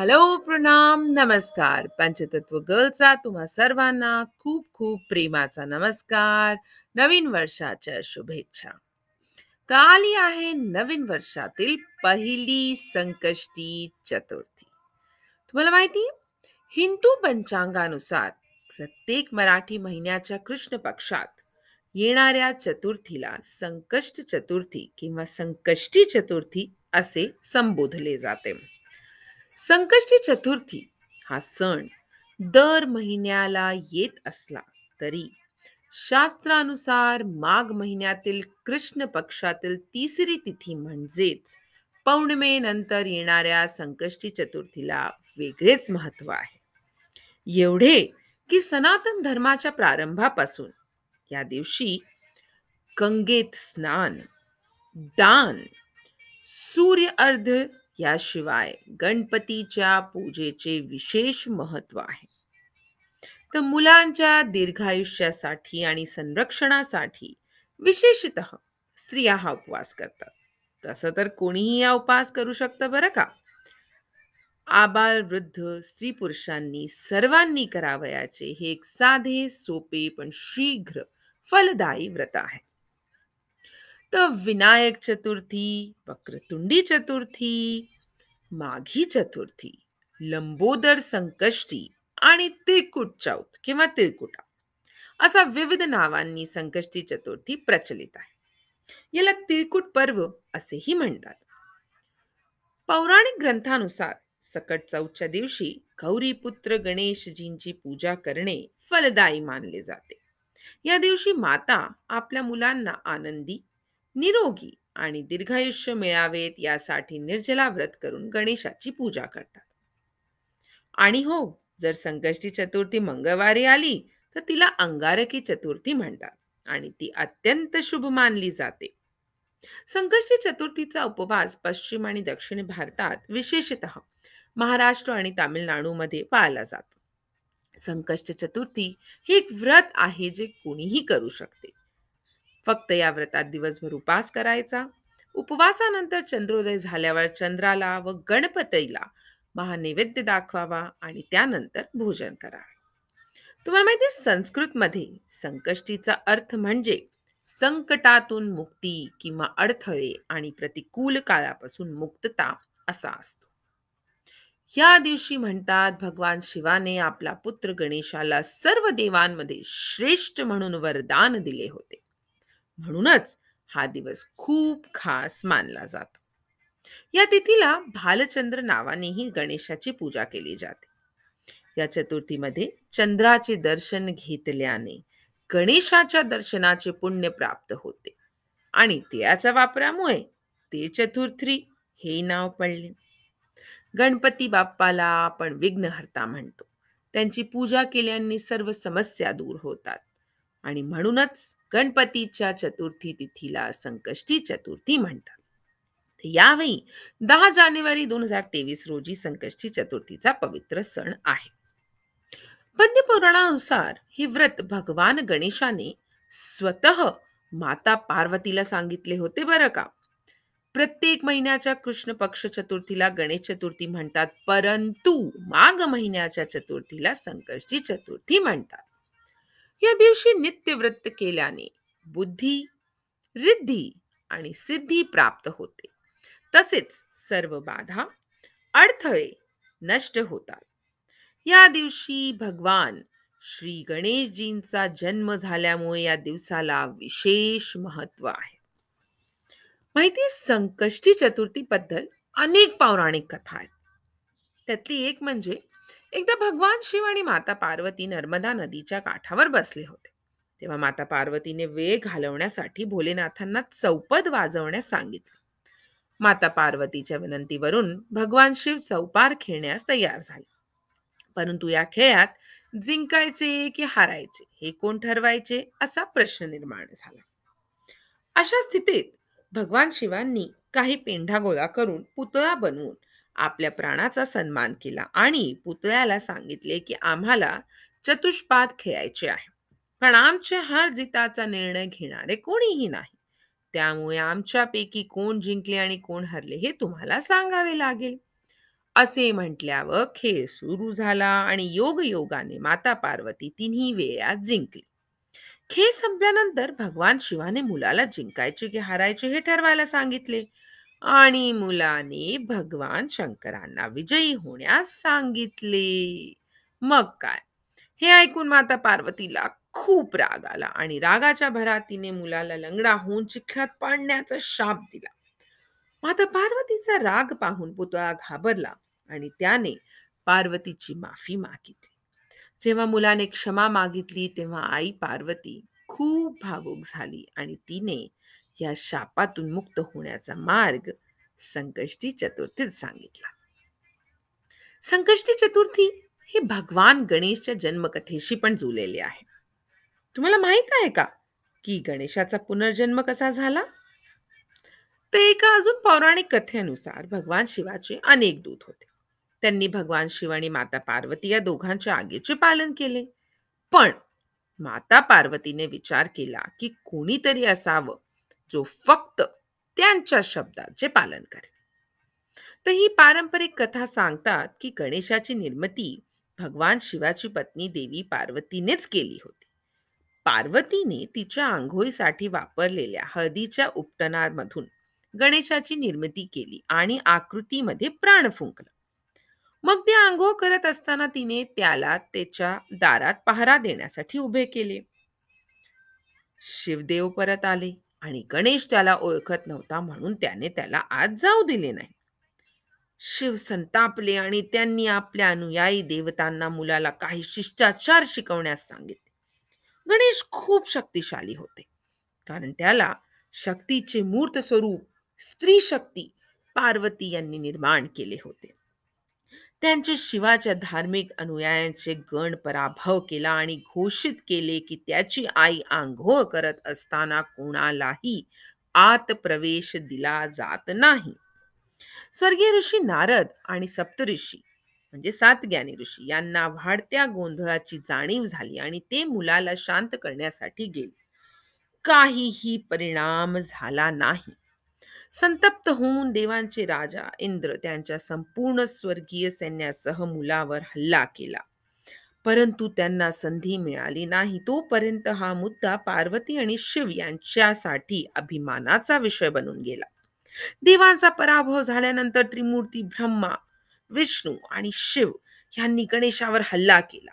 Hello प्रणाम नमस्कार पंचतत्व गर्लचा तुम्हा सर्वांना खूप खूप प्रेमाचा नमस्कार. नवीन वर्षाच्या शुभेच्छा. तर आली आहे नवीन वर्षातील पहिली संकष्टी चतुर्थी. तुम्हाला माहिती? हिंदू पंचांगानुसार प्रत्येक मराठी महिन्याच्या कृष्ण पक्षात येणाऱ्या चतुर्थीला संकष्ट चतुर्थी किंवा संकष्टी चतुर्थी असे संबोधले जाते. संकष्टी चतुर्थी हा सण दर महिन्याला येत असला तरी शास्त्रानुसार माघ महिन्यातील कृष्ण पक्षातील तिसरी तिथी म्हणजेच पौर्णिमेनंतर येणाऱ्या संकष्टी चतुर्थीला वेगळेच महत्त्व आहे. एवढे की सनातन धर्माच्या प्रारंभापासून या दिवशी गंगेत स्नान दान सूर्य अर्ध याशिवाय गणपतीच्या पूजेचे विशेष महत्त्व आहे. तर मुलांच्या दीर्घायुष्यासाठी आणि संरक्षणासाठी विशेषत स्त्रिया हा उपवास करतात. तसं तर कोणीही हा उपवास करू शकतं बरं का? आबाल वृद्ध स्त्री पुरुषांनी सर्वांनी करावयाचे हे एक साधे सोपे पण शीघ्र फलदायी व्रत आहे. तर विनायक चतुर्थी वक्रतुंडी चतुर्थी माघी चतुर्थी लंबोदर संकष्टी आणि तिळकुट चौथ किंवा तिळकुटा. असा विविध नावांनी संकष्टी चतुर्थी प्रचलित आहे. याला तिळकुट पर्व असेही म्हणतात. पौराणिक ग्रंथानुसार सकट चौथच्या दिवशी गौरीपुत्र गणेशजींची पूजा करणे फलदायी मानले जाते. या दिवशी माता आपल्या मुलांना आनंदी निरोगी आणि दीर्घायुष्य मिळावेत यासाठी निर्जला व्रत करून गणेशाची पूजा करतात. आणि हो जर संकष्टी चतुर्थी मंगळवारी आली तर तिला अंगारकी चतुर्थी म्हणतात आणि ती अत्यंत शुभ मानली जाते. संकष्टी चतुर्थीचा उपवास पश्चिम आणि दक्षिण भारतात विशेषतः महाराष्ट्र आणि तामिळनाडूमध्ये पाळला जातो. संकष्ट चतुर्थी हे एक व्रत आहे जे कोणीही करू शकते. फक्त या व्रतात दिवसभर उपास करायचा. उपवासानंतर चंद्रोदय झाल्यावर चंद्राला व गणपतीला महानैवेद्य दाखवावा आणि त्यानंतर भोजन करावे तुम्हाला माहिती आहे संस्कृतमध्ये संकष्टीचा अर्थ म्हणजे संकटातून मुक्ती किंवा अडथळे आणि प्रतिकूल काळापासून मुक्तता असा असतो. या दिवशी म्हणतात भगवान शिवाने आपला पुत्र गणेशाला सर्व देवांमध्ये श्रेष्ठ म्हणून वरदान दिले होते. म्हणूनच हा दिवस खूप खास मानला जातो. या तिथीला भालचंद्र नावानेही गणेशाची पूजा केली जाते. या चतुर्थीमध्ये चंद्राचे दर्शन घेतल्याने गणेशाच्या दर्शनाचे पुण्य प्राप्त होते आणि त्याच्या वापरामुळे ते चतुर्थी हे नाव पडले. गणपती बाप्पाला आपण विघ्नहर्ता म्हणतो. त्यांची पूजा केल्याने सर्व समस्या दूर होतात. आणि म्हणूनच गणपतीच्या चतुर्थी तिथीला संकष्टी चतुर्थी म्हणतात. तर यावेळी दहा जानेवारी दोन हजार तेवीस रोजी संकष्टी चतुर्थीचा पवित्र सण आहे. पद्यपुराणानुसार हे व्रत भगवान गणेशाने स्वतः माता पार्वतीला सांगितले होते बरं का? प्रत्येक महिन्याच्या कृष्ण पक्ष चतुर्थीला गणेश चतुर्थी म्हणतात परंतु माघ महिन्याच्या चतुर्थीला संकष्टी चतुर्थी म्हणतात. या दिवशी नित्यव्रत केल्याने बुद्धी रिद्धी आणि सिद्धी प्राप्त होते. तसेच सर्व बाधा अडथळे नष्ट होतात. या दिवशी भगवान श्री गणेशजींचा जन्म झाल्यामुळे या दिवसाला विशेष महत्त्व आहे. माहिती संकष्टी चतुर्थीबद्दल अनेक पौराणिक कथा आहेत. त्यातली एक म्हणजे एकदा भगवान शिव आणि माता पार्वती नर्मदा नदीच्या काठावर बसले होते. तेव्हा माता पार्वतीने वेळ घालवण्यासाठी भोलेनाथांना चौपद वाजवण्यास सांगितलं. माता पार्वतीच्या विनंतीवरून भगवान शिव चौपार खेळण्यास तयार झाले. परंतु या खेळात जिंकायचे की हारायचे हे कोण ठरवायचे असा प्रश्न निर्माण झाला. अशा स्थितीत भगवान शिवांनी काही पेंढा गोळा करून पुतळा बनवून आपल्या प्राणाचा सन्मान केला आणि पुतळ्याला सांगितले की आम्हाला चतुष्पाद खेळायचे आहे. पण आमच्या हार जिताचा निर्णय घेणारे कोणीही नाही. त्यामुळे आमच्यापैकी कोण जिंकले आणि कोण हरले हे तुम्हाला सांगावे लागेल. असे म्हटल्यावर खेळ सुरू झाला आणि योग योगाने माता पार्वती तिन्ही वेळात जिंकली. खेळ संपल्यानंतर भगवान शिवाने मुलाला जिंकायचे की हारायचे हे ठरवायला सांगितले. आणि मुलाने भगवान शंकरांना विजयी होण्यास सांगितले. मग काय? हे ऐकून माता पार्वतीला खूप राग आला आणि रागाच्या भरात तिने मुलाला लंगडा होऊन चिखलात पाडण्याचा शाप दिला. माता पार्वतीचा राग पाहून पुतळा घाबरला आणि त्याने पार्वतीची माफी मागितली. जेव्हा मुलाने क्षमा मागितली तेव्हा आई पार्वती खूप भावुक झाली आणि तिने या शापातून मुक्त होण्याचा मार्ग संकष्टी चतुर्थीत सांगितला. संकष्टी चतुर्थी हे भगवान गणेशच्या जन्मकथेशी पण जुळलेले आहे. तुम्हाला माहीत आहे का की गणेशाचा पुनर्जन्म कसा झाला? तर एका अजून पौराणिक कथेनुसार भगवान शिवाचे अनेक दूत होते. त्यांनी भगवान शिव आणि माता पार्वती या दोघांच्या आगीचे पालन केले. पण माता पार्वतीने विचार केला की कोणीतरी असावं जो फक्त त्यांच्या शब्दाचे पालन करेल. तर ही पारंपरिक कथा सांगतात की गणेशाची निर्मिती भगवान शिवाची पत्नी देवी पार्वतीनेच केली होती. पार्वतीने तिच्या आंघोळीसाठी वापरलेल्या हळदीच्या उपटनामधून गणेशाची निर्मिती केली आणि आकृतीमध्ये प्राण फुंकला. मग ते आंघोळ करत असताना तिने त्याला त्याच्या दारात पहारा देण्यासाठी उभे केले. शिवदेव परत आले. आणि गणेश त्याला ओळखत नव्हता म्हणून त्याने त्याला आत जाऊ दिले नाही. शिव संतापले आणि त्यांनी आपल्या अनुयायी देवतांना मुलाला काही शिष्टाचार शिकवण्यास सांगितले. गणेश खूप शक्तिशाली होते. कारण त्याला शक्तीचे मूर्त स्वरूप स्त्री शक्ती पार्वती यांनी निर्माण केले होते. त्यांचे शिवाच्या धार्मिक अनुयायांचे गण पराभव केला आणि घोषित केले की त्याची आई आंघोळ करत असताना कोणालाही आत प्रवेश दिला जात नाही. स्वर्गीय ऋषी नारद आणि सप्तऋषी म्हणजे सात ज्ञानी ऋषी यांना वाढत्या गोंधळाची जाणीव झाली आणि ते मुलाला शांत करण्यासाठी गेले. काहीही परिणाम झाला नाही. संतप्त होऊन देवांचे राजा इंद्र त्यांच्या संपूर्ण स्वर्गीय सैन्यासह मुलावर हल्ला केला. परंतु त्यांना संधी मिळाली नाही. तोपर्यंत हा मुद्दा पार्वती आणि शिव यांच्यासाठी अभिमानाचा विषय बनून गेला. देवांचा पराभव झाल्यानंतर त्रिमूर्ती ब्रह्मा विष्णू आणि शिव यांनी गणेशावर हल्ला केला.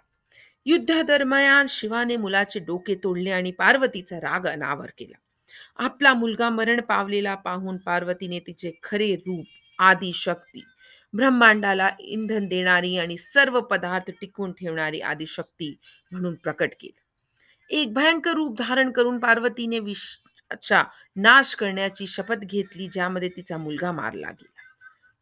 युद्धादरम्यान शिवाने मुलाचे डोके तोडले आणि पार्वतीचा राग अनावर केला. आपला मुलगा मरण पावलेला पाहून पार्वतीने तिचे खरे रूप आदिशक्ती ब्रह्मांडाला इंधन देणारी आणि सर्व पदार्थ टिकून ठेवणारी आदिशक्ती म्हणून प्रकट केली. एक भयंकर रूप धारण करून पार्वतीने विषाचा नाश करण्याची शपथ घेतली ज्यामध्ये तिचा मुलगा मारला गेला.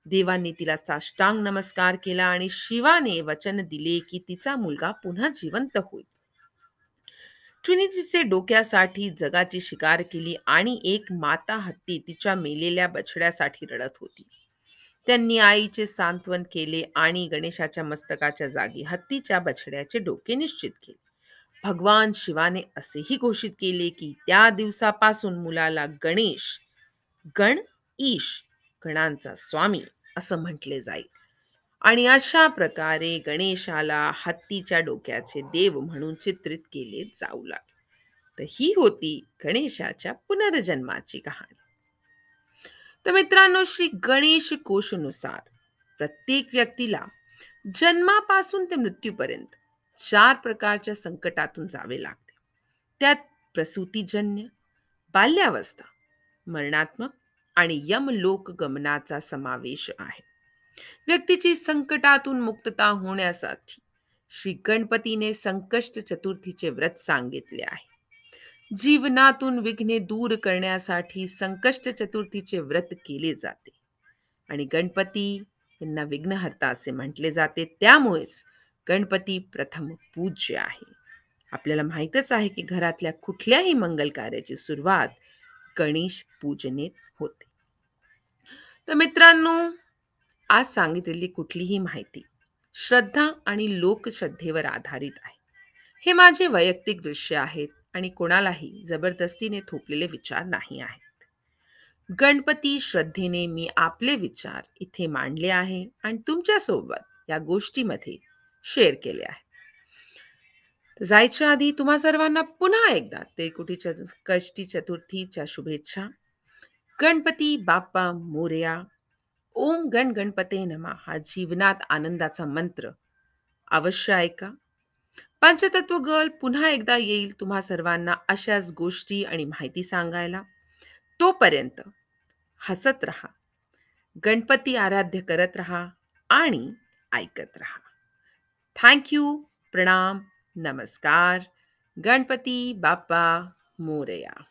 देवांनी तिला साष्टांग नमस्कार केला आणि शिवाने वचन दिले की तिचा मुलगा पुन्हा जिवंत होईल. ट्रिनिटीचे डोक्यासाठी जगाची शिकार केली आणि एक माता हत्ती तिच्या मेलेल्या बछड्यासाठी रडत होती. त्यांनी आईचे सांत्वन केले आणि गणेशाच्या मस्तकाच्या जागी हत्तीच्या बछड्याचे डोके निश्चित केले. भगवान शिवाने असेही घोषित केले की त्या दिवसापासून मुलाला गणेश गण ईश गणांचा स्वामी असं म्हटले जाईल. आणि अशा प्रकारे गणेशाला हत्तीच्या डोक्याचे देव म्हणून चित्रित केले जाऊ लागले. तर ही होती गणेशाच्या पुनर्जन्माची कहाणी. तर मित्रांनो श्री गणेश कोशनुसार प्रत्येक व्यक्तीला जन्मापासून ते मृत्यूपर्यंत चार प्रकारच्या संकटातून जावे लागते. त्यात प्रसूतीजन्य बाल्यावस्था मरणात्मक आणि यमलोक गमनाचा समावेश आहे. व्यक्तीची संकटातून मुक्तता होण्यासाठी श्री गणपतीने संकष्ट चतुर्थीचे व्रत सांगितले आहे. जीवनातून विघ्ने दूर करण्यासाठी संकष्ट चतुर्थीचे व्रत केले जाते. आणि गणपती यांना विघ्नहर्ता असे म्हटले जाते. त्यामुळेच गणपती प्रथम पूज्य आहे. आपल्याला माहीतच आहे की घरातल्या कुठल्याही मंगल कार्याची सुरुवात गणेश पूजनेच होते. तर मित्रांनो आज सांगितलेली कुठलीही माहिती श्रद्धा आणि लोकश्रद्धेवर आधारित आहे. हे माझे वैयक्तिक दृश्य आहेत आणि कोणालाही जबरदस्तीने थोपलेले विचार नाही आहेत. गणपती श्रद्धेने मी आपले विचार इथे मांडले आहे आणि तुमच्यासोबत या गोष्टीमध्ये शेअर केले आहे. जायच्या आधी तुम्हा सर्वांना पुन्हा एकदा ते चतु कष्टी चतुर्थीच्या शुभेच्छा. गणपती बाप्पा मोर्या ओम गण गणपते नमा हा जीवनात आनंदाचा मंत्र. अवश्य ऐका. पंचतत्व गर्ल पुन्हा एकदा येईल तुम्हा सर्वांना अशाच गोष्टी आणि माहिती सांगायला. तोपर्यंत हसत रहा. गणपती आराध्य करत रहा आणि ऐकत रहा. थँक्यू प्रणाम. नमस्कार. गणपती बाप्पा मोरया.